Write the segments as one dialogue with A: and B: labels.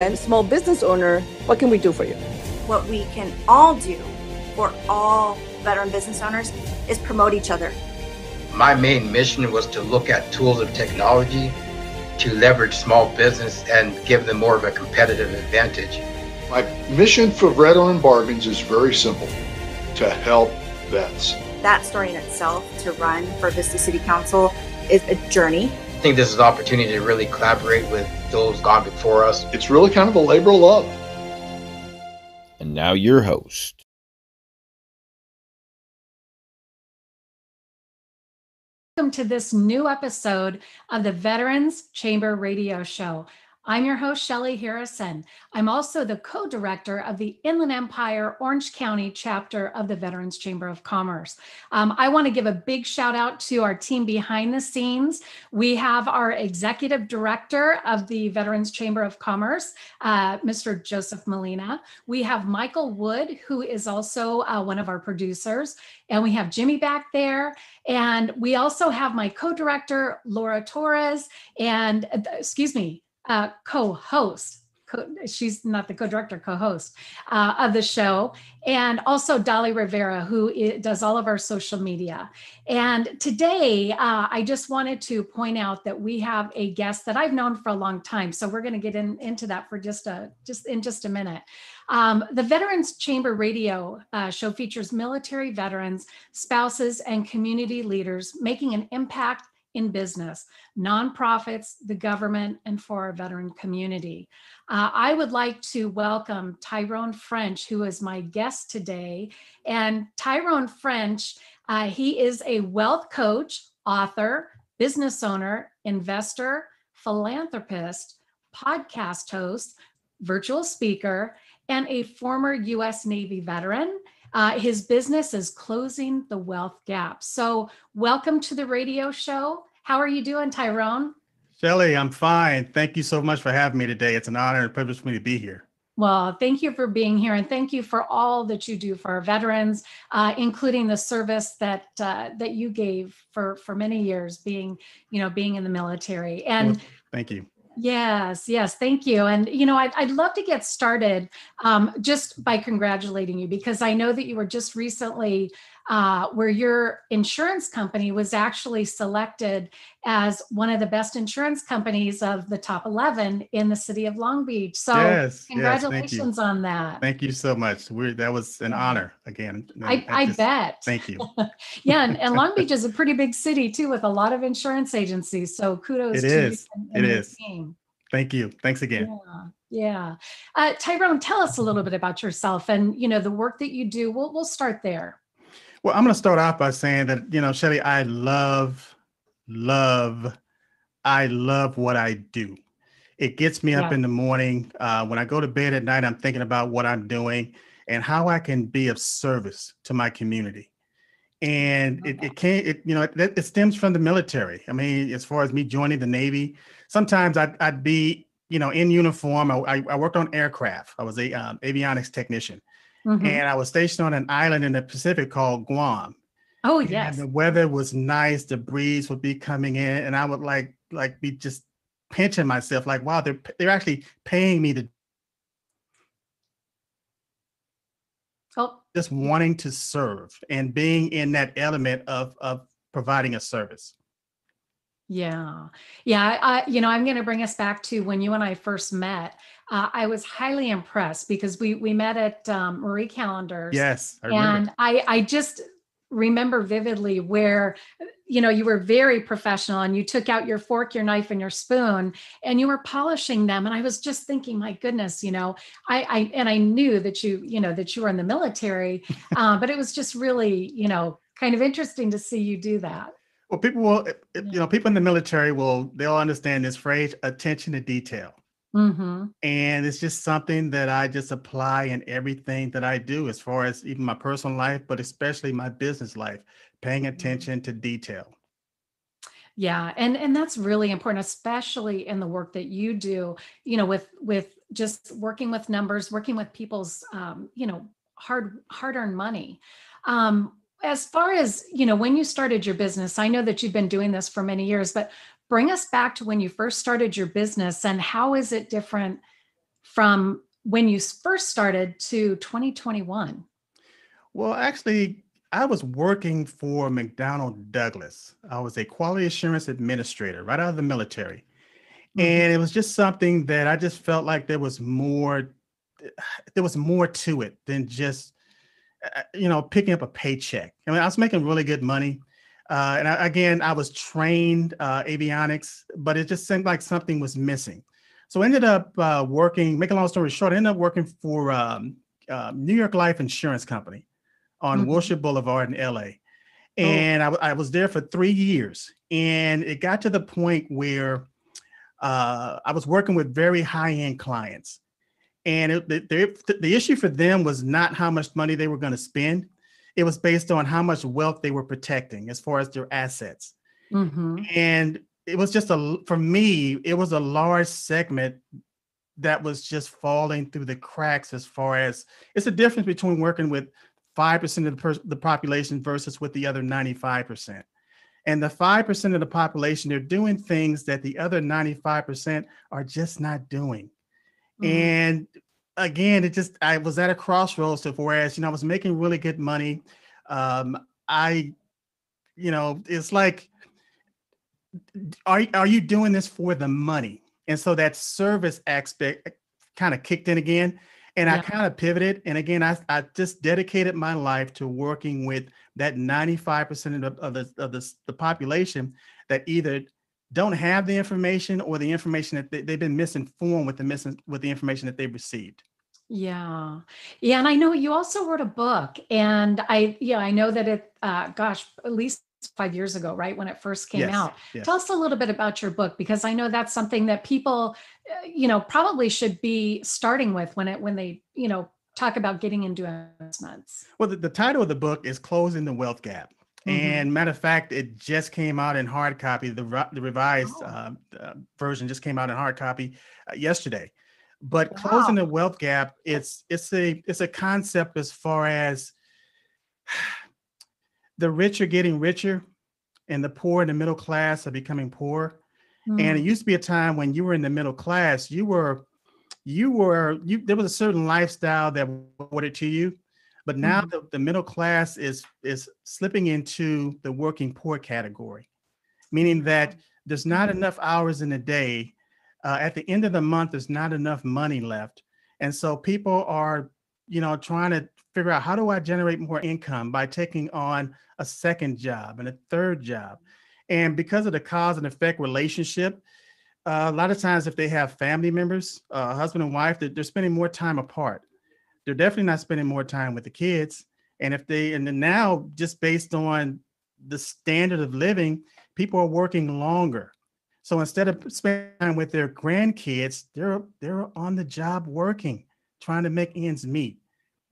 A: and small business owner, what can we do for you?
B: What we can all do for all veteran business owners is promote each other.
C: My main mission was to look at tools of technology to leverage small business and give them more of a competitive advantage.
D: My mission for Veteran Bargains is very simple to help vets.
B: That story in itself to run for Vista City Council is a journey.
C: I think this is an opportunity to really collaborate with those gone before us.
D: It's really kind of a labor of love.
E: And now your host.
F: Welcome to this new episode of the Veterans Chamber Radio Show. I'm your host, Shelly Harrison. I'm also the co director of the Inland Empire Orange County chapter of the Veterans Chamber of Commerce. Um, I want to give a big shout out to our team behind the scenes. We have our executive director of the Veterans Chamber of Commerce, uh, Mr. Joseph Molina. We have Michael Wood, who is also uh, one of our producers. And we have Jimmy back there. And we also have my co director, Laura Torres, and uh, excuse me, uh, co-host. Co- she's not the co-director, co-host uh, of the show, and also Dolly Rivera, who does all of our social media. And today, uh, I just wanted to point out that we have a guest that I've known for a long time. So we're going to get in, into that for just a just in just a minute. Um, the Veterans Chamber Radio uh, show features military veterans, spouses, and community leaders making an impact in business, nonprofits, the government, and for our veteran community. Uh, I would like to welcome Tyrone French, who is my guest today. And Tyrone French, uh, he is a wealth coach, author, business owner, investor, philanthropist, podcast host, virtual speaker, and a former US Navy veteran. Uh, his business is Closing the Wealth Gap. So, welcome to the radio show. How are you doing, Tyrone?
G: Shelly, I'm fine. Thank you so much for having me today. It's an honor and privilege for me to be here.
F: Well, thank you for being here, and thank you for all that you do for our veterans, uh, including the service that uh, that you gave for for many years, being you know being in the military. And
G: well, thank you.
F: Yes, yes, thank you. And you know, I'd, I'd love to get started um, just by congratulating you because I know that you were just recently uh, where your insurance company was actually selected as one of the best insurance companies of the top 11 in the city of Long Beach. So,
G: yes,
F: congratulations
G: yes,
F: on that.
G: Thank you so much. We're, that was an honor again.
F: I, I, just, bet.
G: Thank you.
F: yeah, and, and, Long Beach is a pretty big city too, with a lot of insurance agencies. So, kudos
G: it
F: to
G: is.
F: you.
G: And, and it is. Team. Thank you. Thanks again.
F: Yeah. Yeah. Uh, Tyrone, tell us a little bit about yourself and, you know, the work that you do. We'll, we'll start there.
G: Well, I'm going to start off by saying that, you know, Shelly, I love, love, I love what I do. It gets me yeah. up in the morning. Uh, when I go to bed at night, I'm thinking about what I'm doing and how I can be of service to my community. And it, it can't, it, you know, it, it stems from the military. I mean, as far as me joining the Navy, sometimes I'd, I'd be, you know, in uniform. I, I worked on aircraft. I was a um, avionics technician. Mm-hmm. And I was stationed on an island in the Pacific called Guam.
F: Oh yes.
G: And the weather was nice. The breeze would be coming in, and I would like like be just pinching myself, like, wow, they're they're actually paying me to.
F: Oh.
G: Just wanting to serve and being in that element of of providing a service.
F: Yeah. Yeah. I, you know, I'm going to bring us back to when you and I first met. Uh, I was highly impressed because we we met at um, Marie Callender's.
G: Yes,
F: I and I I just remember vividly where you know you were very professional and you took out your fork your knife and your spoon and you were polishing them and i was just thinking my goodness you know i, I and i knew that you you know that you were in the military uh, but it was just really you know kind of interesting to see you do that
G: well, people will, eh, eh, you know, people in the military will, they'll understand this phrase, attention to detail.
F: Mm-hmm.
G: And it's just something that I just apply in everything that I do, as far as even my personal life, but especially my business life, paying mm-hmm. attention to detail.
F: Yeah, and and that's really important, especially in the work that you do. You know, with with just working with numbers, working with people's, um, you know, hard hard earned money. Um, as far as you know when you started your business i know that you've been doing this for many years but bring us back to when you first started your business and how is it different from when you first started to 2021?
G: Well, actually, I was working for McDonnell Douglas. I was a quality assurance administrator right out of the military. Mm-hmm. And it was just something that I just felt like there was more there was more to it than just you know picking up a paycheck. I mean, I was making really good money. Uh, and I, again, I was trained uh, avionics, but it just seemed like something was missing. So I ended up uh, working, make a long story short, I ended up working for um, uh, New York Life Insurance Company on mm-hmm. Wilshire Boulevard in LA. Oh. And oh. I, I, was there for three years. And it got to the point where uh, I was working with very high end clients. And it, the, the, the issue for them was not how much money they were going to spend, it was based on how much wealth they were protecting as far as their assets. Mm-hmm. And it was just a, for me, it was a large segment that was just falling through the cracks as far as it's a difference between working with 5% of the, per- the population versus with the other 95%. And the 5% of the population, they're doing things that the other 95% are just not doing. Mm-hmm. And again, it just, I was at a crossroads of whereas, you know, I was making really good money. Um, I, you know, it's like, are, are you doing this for the money? And so that service aspect kind of kicked in again. And yeah. I kind of pivoted. And again, I, I just dedicated my life to working with that 95% of, the, of, the, of the, the population that either don't have the information or the information that they, have been misinformed with the missing with the information that they've received.
F: Yeah. Yeah. And I know you also wrote a book and I, yeah, I know that it, uh, gosh, at least five years ago, right? When it first came yes, out. Yes. Tell us a little bit about your book because I know that's something that people, uh, you know, probably should be starting with when it when they, you know, talk about getting into investments.
G: Well, the, the title of the book is Closing the Wealth Gap. Mm-hmm. And matter of fact, it just came out in hard copy. The, the revised oh. uh, uh, version just came out in hard copy uh, yesterday. But wow. closing the wealth gap, it's it's a it's a concept as far as the rich are getting richer and the poor and the middle class are becoming poor. Mm. And it mm. used to be a time when you were in the middle class, you were you were you there was a certain lifestyle that awarded to you. But now mm. the, the middle class is is slipping into the working poor category, meaning that there's not mm-hmm. enough hours in a day. Uh, at the end of the month, there's not enough money left. And so people are, you know, trying to figure out how do I generate more income by taking on a second job and a third job. And because of the cause and effect relationship, uh, a lot of times if they have family members, uh, husband and wife, they're, they're, spending more time apart. They're definitely not spending more time with the kids. And if they, and then now just based on the standard of living, people are working longer. So instead of spending time with their grandkids, they're they're on the job working, trying to make ends meet.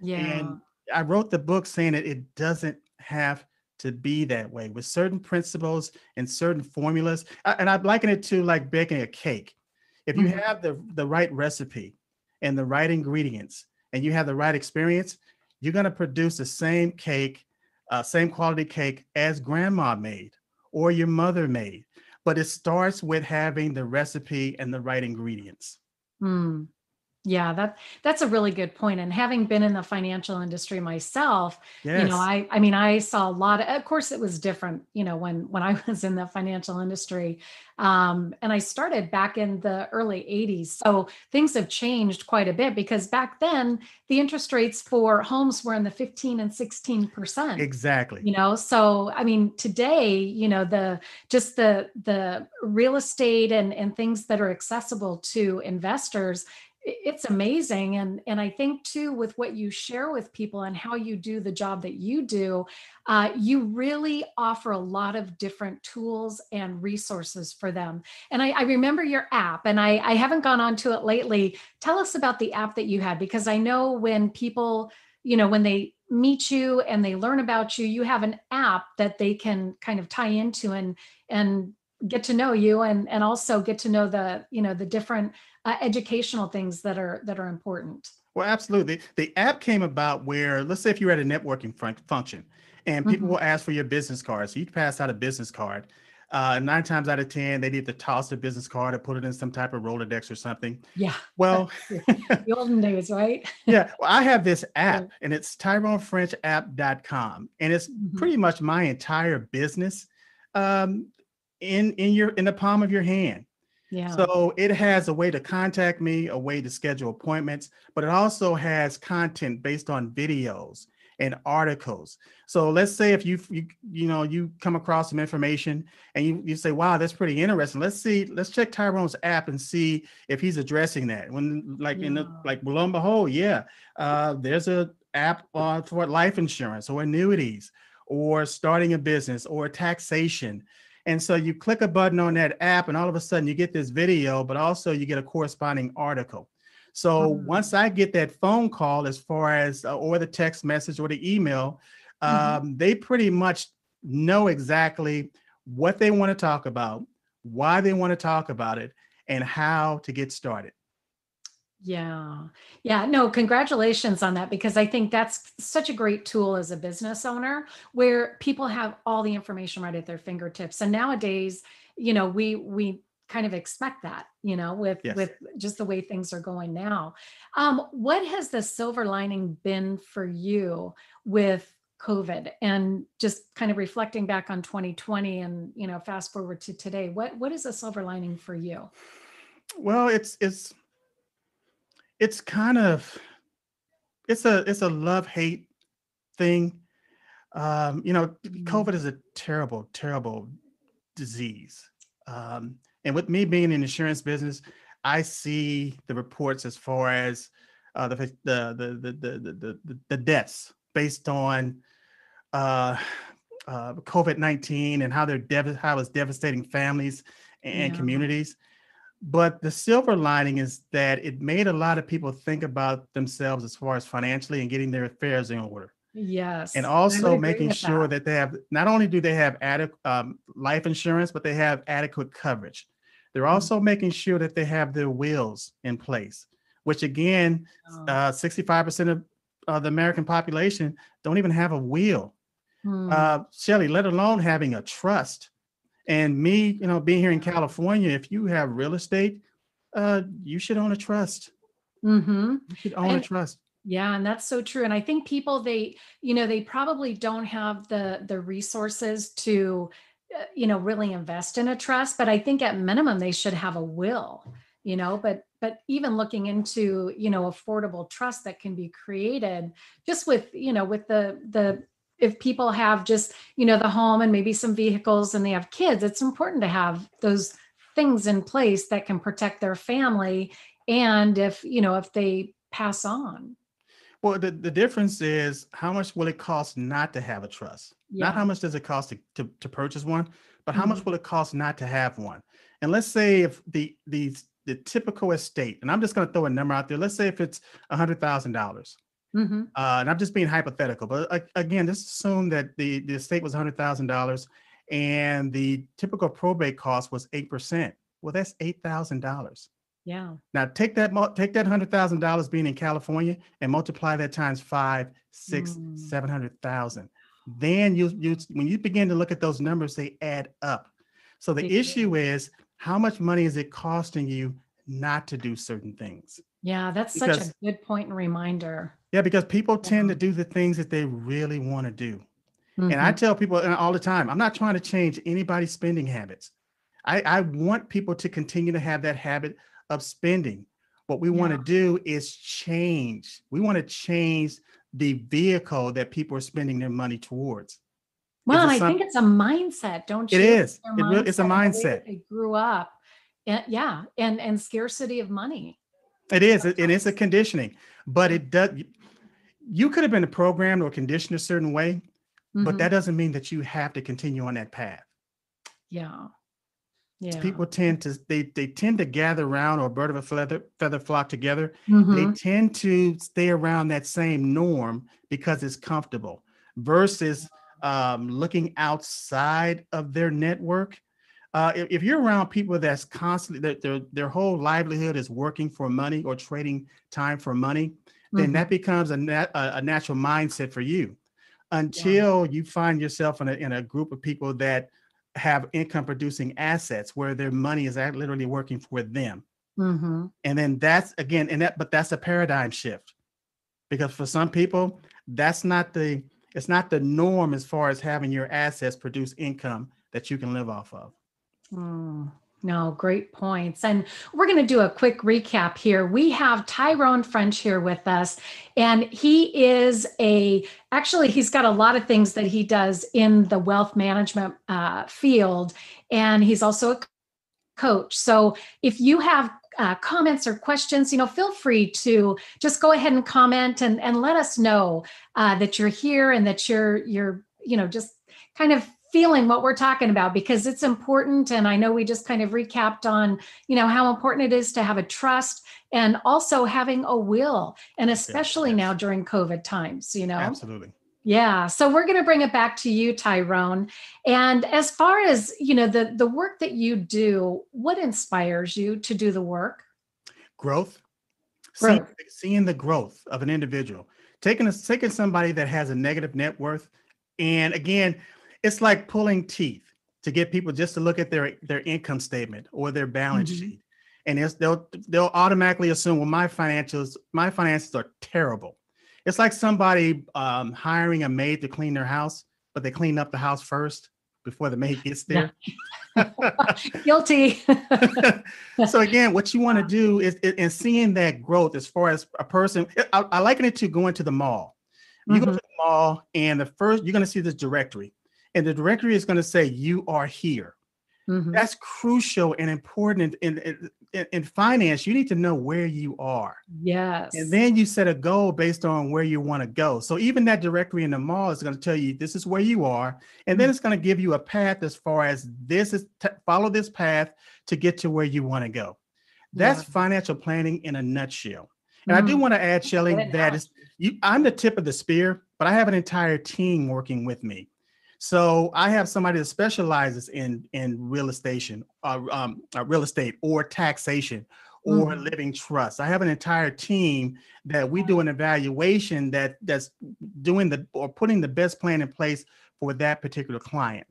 G: Yeah. And I wrote the book saying that it doesn't have to be that way with certain principles and certain formulas. And I liken it to like baking a cake. If you mm-hmm. have the, the right recipe and the right ingredients and you have the right experience, you're going to produce the same cake, uh, same quality cake as grandma made or your mother made. But it starts with having the recipe and the right ingredients.
F: Mm. Yeah, that that's a really good point. And having been in the financial industry myself, yes. you know, I I mean, I saw a lot of of course it was different, you know, when when I was in the financial industry. Um, and I started back in the early 80s. So things have changed quite a bit because back then the interest rates for homes were in the 15 and 16 percent.
G: Exactly.
F: You know, so I mean, today, you know, the just the the real estate and and things that are accessible to investors it's amazing. And and i think too with what you share with people and how you do the job that you do uh, you really offer a lot of different tools and resources for them. And i, I remember your app and I, I haven't gone on to it lately. Tell us about the app that you had because i know when people you know when they meet you and they learn about you you have an app that they can kind of tie into and and get to know you and and also get to know the you know the different uh, educational things that are that are important
G: well absolutely the app came about where let's say if you're at a networking fun- function and people mm-hmm. will ask for your business card so you pass out a business card uh, nine times out of 10, they need to toss the business card or put it in some type of Rolodex or something.
F: Yeah.
G: Well,
F: the olden days, right?
G: yeah, well, I have this app and it's TyroneFrenchApp.com and it's
F: Mhm.
G: pretty much my entire business um, in in your in the palm of your hand.
F: Yeah.
G: So it has a way to contact me, a way to schedule appointments, but it also has content based on videos and articles. So let's say if you you you know you come across some information and you you say, "Wow, that's pretty interesting." Let's see, let's check Tyrone's app and see if he's addressing that. When like in the like lo and behold, yeah, uh, there's a app uh, for life insurance or annuities or starting a business or taxation. And so you click a button on that app, and all of a sudden you get this video, but also you get a corresponding article. So
F: Mm.
G: once I get that phone call, as far as uh, or the text message or the email,
F: Mhm.
G: um, they pretty much know exactly what they want to talk about, why they want to talk about it, and how to get started.
F: Yeah. Yeah. No, congratulations on that because I think that's such a great tool as a business owner where people have all the information right at their fingertips. And nowadays, you know, we we kind of expect that, you know, with
G: Yes.
F: with just the way things are going now. Um, what has the silver lining been for you with COVID and just kind of reflecting back on 2020 and you know, fast forward to today? What what is a silver lining for you?
G: Well, it's it's it's kind of it's a it's a love hate thing. Um, you know,
F: mm-hmm.
G: COVID is a terrible, terrible disease. Um, and with me being in insurance business, I see the reports as far as uh, the, the, the, the, the, the, the, deaths based on uh, uh, COVID 19 and how they're dev- how it's devastating families and
F: yeah.
G: communities. But the silver lining is that it made a lot of people think about themselves as far as financially and getting their affairs in order
F: Yes.
G: and also making sure that. they have not only do they have adequate um, life insurance, but they have adequate coverage. They're
F: Mhm.
G: also making sure that they have their wills in place, which again,
F: Oh,
G: uh, 65% of uh, the American population don't even have a will.
F: hmm.
G: Uh, Shelly, let alone having a trust. And me, you know, being here in California, if you have real estate, uh, you should own a trust.
F: Mm-hmm.
G: You should own a trust.
F: Yeah, and that's so true. And I think people they, you know, they probably don't have the the resources to, uh, you know, really invest in a trust. But I think at minimum they should have a will, you know. But but even looking into, you know, affordable trust that can be created, just with, you know, with the the if people have just, you know, the home and maybe some vehicles and they have kids, it's important to have those things in place that can protect their family. And if, you know, if they pass on.
G: Well, the, the difference is how much will it cost not to have a trust? Not how much does it cost to, to, to purchase one, but how much mm-hmm. will it cost not to have one? And let's say if the the the typical estate, and I'm just going to throw a number out there. Let's say if it's a hundred thousand dollars,
F: hmm
G: uh, and I'm just being hypothetical, but uh, again, just assume that the the estate was hundred thousand dollars, and the typical probate cost was eight percent. Well, that's eight thousand dollars.
F: Yeah.
G: Now take that take that hundred thousand dollars being in California and multiply that times five, six,
F: Mm.
G: seven hundred thousand. Then you you when you begin to look at those numbers, they add up. So the
F: They do.
G: issue is how much money is it costing you not to do certain things?
F: Yeah. That's such
G: Because-
F: a good point and reminder.
G: Yeah, because people tend to do the things that they really want to do. And I
F: Mhm.
G: tell people all the time, I'm not trying to change anybody's spending habits. I, I want people to continue to have that habit of spending. What we want to do is change. We want to change the vehicle that people are spending their money towards.
F: well, I think it's a mindset, don't you?
G: It is. It really- it's a
F: the way that
G: mindset.
F: They grew up. And yeah. And and scarcity of money.
G: It is, and it's a conditioning, but it does. You could have been programmed or conditioned a certain way, but
F: Mhm.
G: that doesn't mean that you have to continue on that path.
F: yeah. Yeah.
G: People tend to they they tend to gather around or a bird of a feather feather flock together.
F: Mhm.
G: They tend to stay around that same norm because it's comfortable versus um, looking outside of their network. Uh, if, if you're around people that's constantly that their their whole livelihood is working for money or trading time for money, then
F: Mhm.
G: that becomes a, nat, a, natural mindset for you until you find yourself in a, in a group of people that have income producing assets where their money is literally working for them.
F: hmm
G: And then that's again, and that, but that's a paradigm shift because for some people, that's not the, it's not the norm as far as having your assets produce income that you can live off of.
F: Mm, no, great points. And we're going to do a quick recap here. We have Tyrone French here with us, and he is a actually, he's got a lot of things that he does in the wealth management uh, field, and he's also a coach. So if you have uh, comments or questions, you know, feel free to just go ahead and comment and, and let us know uh, that you're here and that you're you're you know just kind of feeling what we're talking about because it's important and i know we just kind of recapped on you know how important it is to have a trust and also having a will and especially
G: yes.
F: now during covid times you know
G: Absolutely.
F: yeah so we're going to bring it back to you tyrone and as far as you know the the work that you do what inspires you to do the work
G: Growth. Seeing,
F: Growth.
G: seeing the growth of an individual, taking a, taking somebody that has a negative net worth, and again, it's like pulling teeth to get people just to look at their their income statement or their balance
F: Mhm.
G: sheet, and it's, they'll they'll automatically assume, well, my financials my finances are terrible. It's like somebody um, hiring a maid to clean their house, but they clean up the house first before the maid gets there.
F: guilty
G: so again, what you want to do is, in seeing that growth as far as a person, I, I liken it to going to the mall. You go to the mall, and the first you're going to see this directory, and the directory is going to say you are here.
F: Mhm.
G: That's crucial and important in, in, in, in finance. You need to know where you are,
F: yes
G: and then you set a goal based on where you want to go. So even that directory in the mall is going to tell you this is where you are, and then it's going to give you a path as far as this is t- follow this path to get to where you want to go. That's
F: Yeah.
G: financial planning in a nutshell. And I do
F: Mm.
G: want to add, Shelley,
F: Good
G: that is you. I'm the tip of the spear, but I have an entire team working with me. So I have somebody that specializes in in real estate, uh, um, uh, real estate or taxation or
F: Mhm.
G: living trust. I have an entire team that we do an evaluation that that's doing the or putting the best plan in place for that particular client.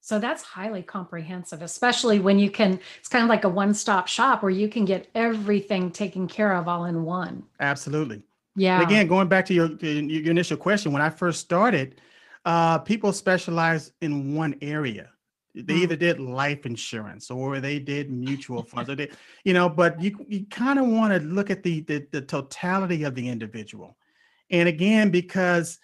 F: So that's highly comprehensive, especially when you can, it's kind of like a one stop shop where you can get everything taken care of all in one.
G: Absolutely.
F: Yeah.
G: And again, going back to your, your initial question, when I first started, uh, people specialize in one area. They
F: Mm.
G: either did life insurance or they did mutual funds, or they, you know. But you you kind of want to look at the, the the totality of the individual, and again, because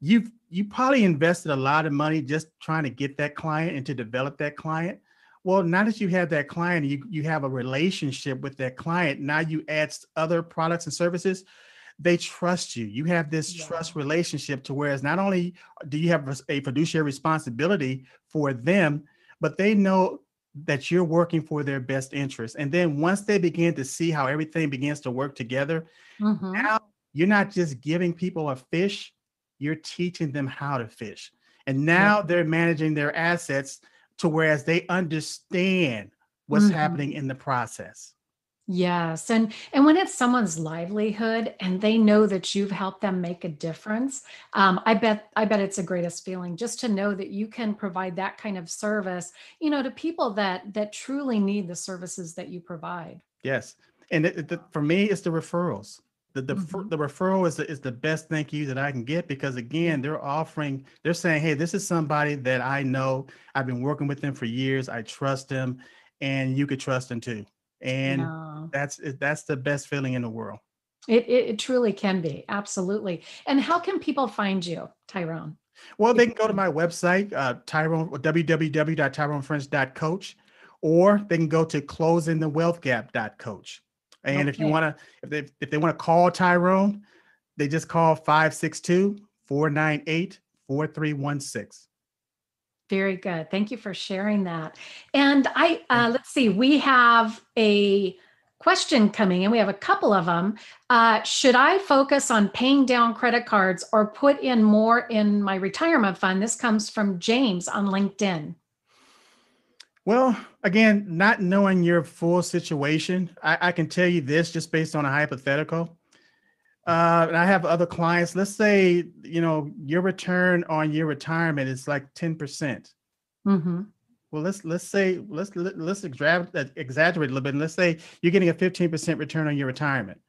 G: you've you probably invested a lot of money just trying to get that client and to develop that client. Well, now that you have that client, you you have a relationship with that client. Now you add other products and services they trust you. You have this
F: Yeah.
G: trust relationship to whereas not only do you have a fiduciary responsibility for them, but they know that you're working for their best interest. And then once they begin to see how everything begins to work together,
F: Mhm.
G: now you're not just giving people a fish, you're teaching them how to fish. And now they're managing their assets to whereas they understand what's
F: Mhm.
G: happening in the process.
F: Yes. And and when it's someone's livelihood and they know that you've helped them make a difference, um, I bet I bet it's the greatest feeling just to know that you can provide that kind of service, you know, to people that that truly need the services that you provide.
G: Yes, and it, it- the, for me, it's the referrals. The the,
F: Mhm.
G: the referral is the, is the best thank you that I can get because again, they're offering, they're saying, hey, this is somebody that I know. I've been working with them for years. I trust them, and you could trust them too. And
F: No.
G: that's that's the best feeling in the world.
F: It, it it truly can be. Absolutely. And how can people find you, Tyrone?
G: Well, they can go to my website, uh, Tyrone www.tyronefrench.coach, or they can go to closingthewealthgap.coach. And if you want to, if they if they want to call Tyrone, they just call 562-498-4316.
F: Very good. Thank you for sharing that. And I uh, let's see, we have a question coming and we have a couple of them. Uh, should I focus on paying down credit cards or put in more in my retirement fund? This comes from James on LinkedIn.
G: Well, again, not knowing your full situation, I, I can tell you this just based on a hypothetical. Uh, and I have other clients. Let's say you know your return on your retirement is like ten percent.
F: hmm
G: well, let's let's say let's let- let's exaggerate exaggerate a little bit. And let's say you're getting a 15% return on your retirement.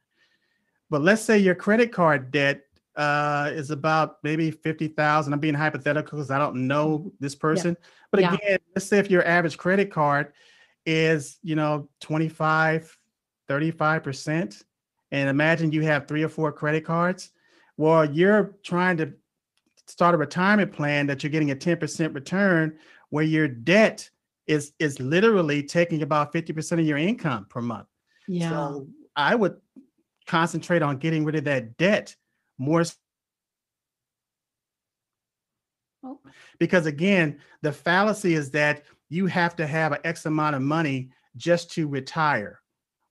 G: But let's say your credit card debt uh, is about maybe 50,000. I'm being hypothetical because I don't know this person. But
F: Yeah.
G: again, let's say if your average credit card is, you know, 25, 35%, and imagine you have three or four credit cards. Well, you're trying to start a retirement plan that you're getting a 10% return where your debt is is literally taking about 50% of your income per month.
F: Yeah.
G: So I would concentrate on getting rid of that debt more
F: Oh.
G: because again, the fallacy is that you have to have an X amount of money just to retire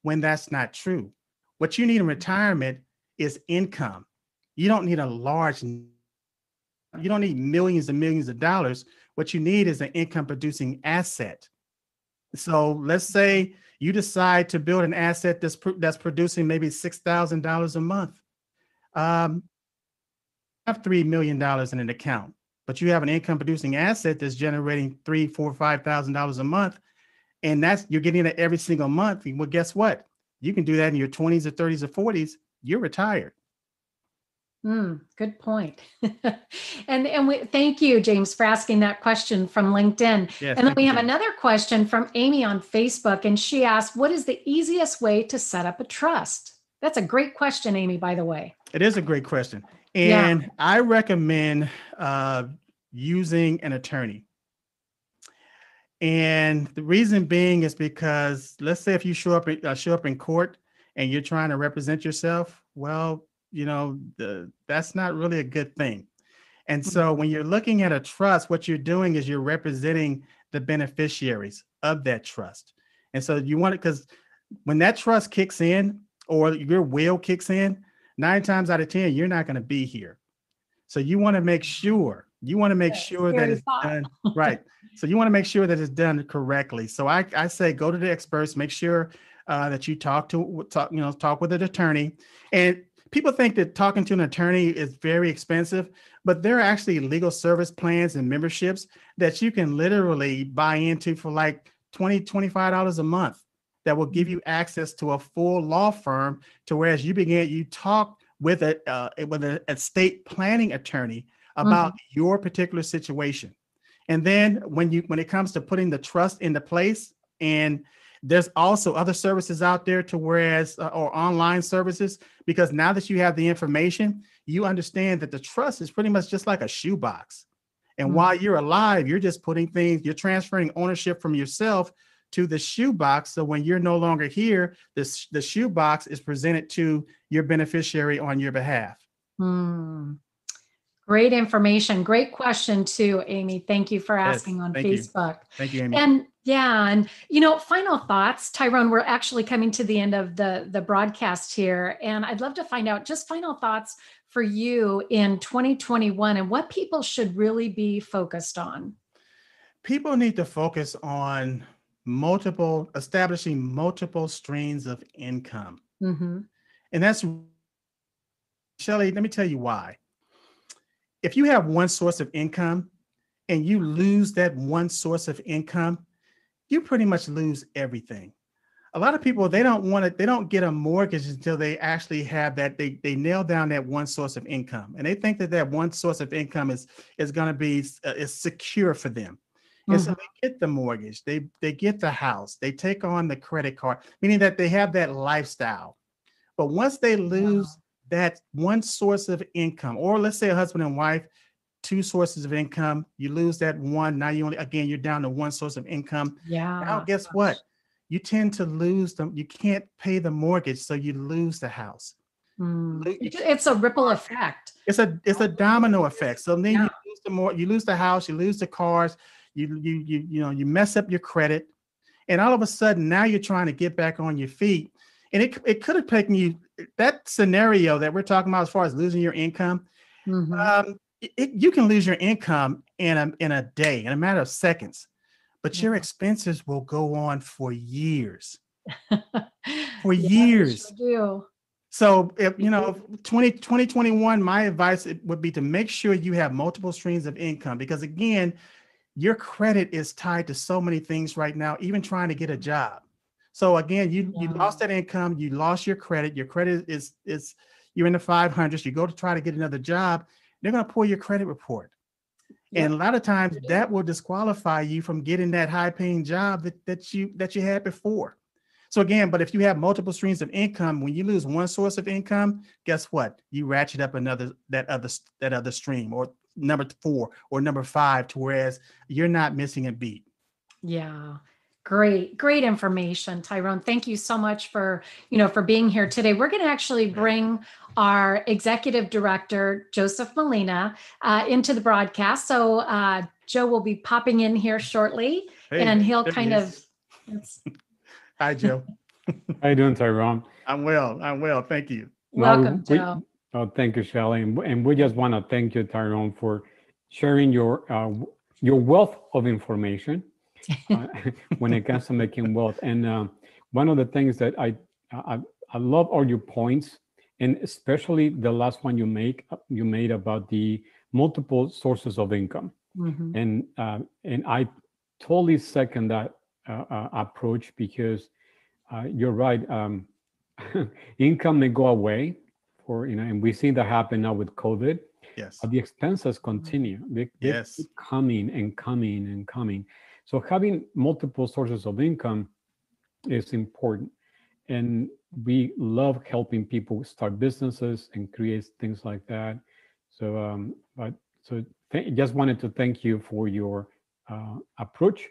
G: when that's not true. What you need in retirement is income. You don't need a large you don't need millions and millions of dollars. What you need is an income producing asset. So let's say you decide to build an asset that's that's producing maybe six thousand dollars a month. Um, have three million dollars in an account, but you have an income producing asset that's generating three, four, five thousand dollars a month, and that's you're getting it every single month. Well, guess what? You can do that in your twenties or thirties or forties. You're retired.
F: Mm, good point. and and we thank you, James, for asking that question from LinkedIn.
G: Yes.
F: And then we have another question from Amy on Facebook, and she asked, "What is the easiest way to set up a trust?" That's a great question, Amy. By the way.
G: It is a great question.
F: Yeah.
G: And I recommend uh, using an attorney. And the reason being is because let's say if you show up in- uh, show up in court and you're trying to represent yourself, well, you know, the, that's not really a good thing. And so when you're looking at a trust, what you're doing is you're representing the beneficiaries of that trust. And so you want it because when that trust kicks in or your will kicks in, nine times out of 10, you're not going to be here. So you want to make sure, you want to make
F: Yeah,
G: sure that it's
F: thought.
G: done right. So you want to make sure that it's done correctly. So I, I say go to the experts, make sure uh, that you talk to talk, you know, talk with an attorney. And people think that talking to an attorney is very expensive, but there are actually legal service plans and memberships that you can literally buy into for like 20 $25 a month that will give you access to a full law firm to whereas you begin you talk with a uh, with a estate planning attorney about your particular situation. And then when you when it comes to putting the trust into place and there's also other services out there to whereas uh, or online services because now that you have the information you understand that the trust is pretty much just like a shoebox. And
F: Mhm.
G: while you're alive you're just putting things you're transferring ownership from yourself to the shoebox. So when you're no longer here this the shoebox is presented to your beneficiary on your behalf.
F: Hmm. Great information. Great question too, Amy. Thank you for
G: Yes,
F: asking on
G: thank you.
F: Facebook.
G: thank you amy
F: And yeah, and you know, final thoughts, Tyrone. We're actually coming to the end of the the broadcast here, and I'd love to find out just final thoughts for you in 2021 and what people should really be focused on.
G: people need to focus on multiple establishing multiple streams of income
F: Mhm.
G: and that's shelly let me tell you why if you have one source of income and you lose that one source of income you pretty much lose everything. A lot of people they don't want to they don't get a mortgage until they actually have that they they nail down that one source of income. And they think that that one source of income is is going to be uh, is secure for them. And so they get the mortgage they they get the house they take on the credit card meaning that they have that lifestyle. But once they lose that one source of income or let's say a husband and wife two sources of income you lose that one now you only again you're down to one source of income
F: Yeah.
G: now guess what you tend to lose them you can't pay the mortgage so you lose the house
F: hmm. It- It's a ripple effect.
G: it's a it's a oh, domino effect so then
F: Yeah.
G: you lose the more you lose the house you lose the cars you you you you know you mess up your credit and all of a sudden now you're trying to get back on your feet and it, it could have taken you that scenario that we're talking about as far as losing your income
F: Mhm.
G: um, it, you can lose your income in a in a day in a matter of seconds but your expenses will go on for years. For
F: Yeah,
G: years.
F: sure
G: so if you know 20 2021 my advice would be to make sure you have multiple streams of income because again your credit is tied to so many things right now, even trying to get a job. So again, you you lost that income, you lost your credit. Your credit is is you're in the 500s. You go to try to get another job, they're going to pull your credit report. And a lot of times that will disqualify you from getting that high paying job that, that you that you had before. So again, but if you have multiple streams of income, when you lose one source of income, guess what? You ratchet up another that other that other stream or number four or number five to whereas you're not missing a beat.
F: Yeah. Great, great information, Tyrone. Thank you so much for, you know, for being here today. We're going to actually bring our executive director, Joseph Molina, uh, into the broadcast. So uh, Joe will be popping in here shortly
G: Hey,
F: and he'll
G: there he
F: kind of,
G: Hi, Joe.
H: How you doing, Tyrone?
G: I'm well. I'm well. Thank you.
H: Well,
F: welcome,
H: we-
F: Joe.
H: Oh, thank you, Shelley. And, and we just want to thank you, Tyrone, for sharing your uh, your wealth of information uh, when it comes to making wealth. And um, one of the things that I, I I love all your points, and especially the last one you make you made about the multiple sources of income.
F: Mhm.
H: and uh, and I totally second that uh, uh, approach because uh, you're right. Um, income may go away, for you know, and we see that happen now with COVID.
G: Yes.
H: But the expenses continue. They,
G: Yes.
H: coming and coming and coming. So having multiple sources of income is important, and we love helping people start businesses and create things like that. So, um, but so th- just wanted to thank you for your uh, approach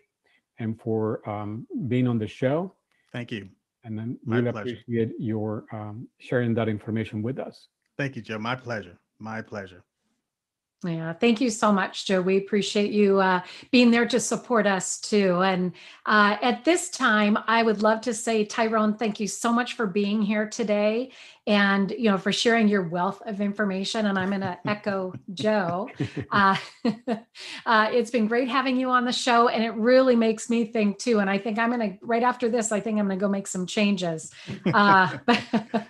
H: and for um, being on the show.
G: Thank you.
H: And then
G: My
H: really
G: pleasure.
H: appreciate your um, sharing that information with us.
G: Thank you, Joe. My pleasure. My pleasure.
F: Yeah, thank you so much, Joe. We appreciate you uh, being there to support us too. And uh, at this time, I would love to say, Tyrone, thank you so much for being here today, and you know for sharing your wealth of information. And I'm going to echo Joe. Uh, uh, it's been great having you on the show, and it really makes me think too. And I think I'm going to right after this. I think I'm going to go make some changes. Uh, but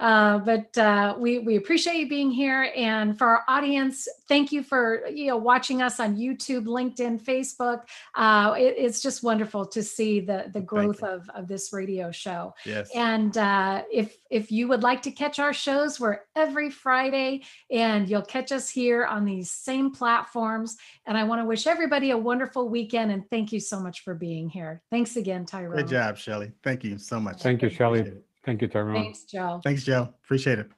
F: uh, but uh, we we appreciate you being here, and for our audience, thank you for you know watching us on YouTube, LinkedIn, Facebook. Uh, it- it's just wonderful to see the the growth of of this radio show.
G: Yes.
F: And uh, if if you would like to catch our shows, we're every Friday, and you'll catch us here on these same platforms. And I want to wish everybody a wonderful weekend, and thank you so much for being here. Thanks again, Tyrone.
G: Good job, Shelley. Thank you so much.
H: Thank you, Shelley.
G: Appreciate it.
H: Thank you, Tyrone.
F: Thanks, Joe.
G: Thanks, Joe. Appreciate it.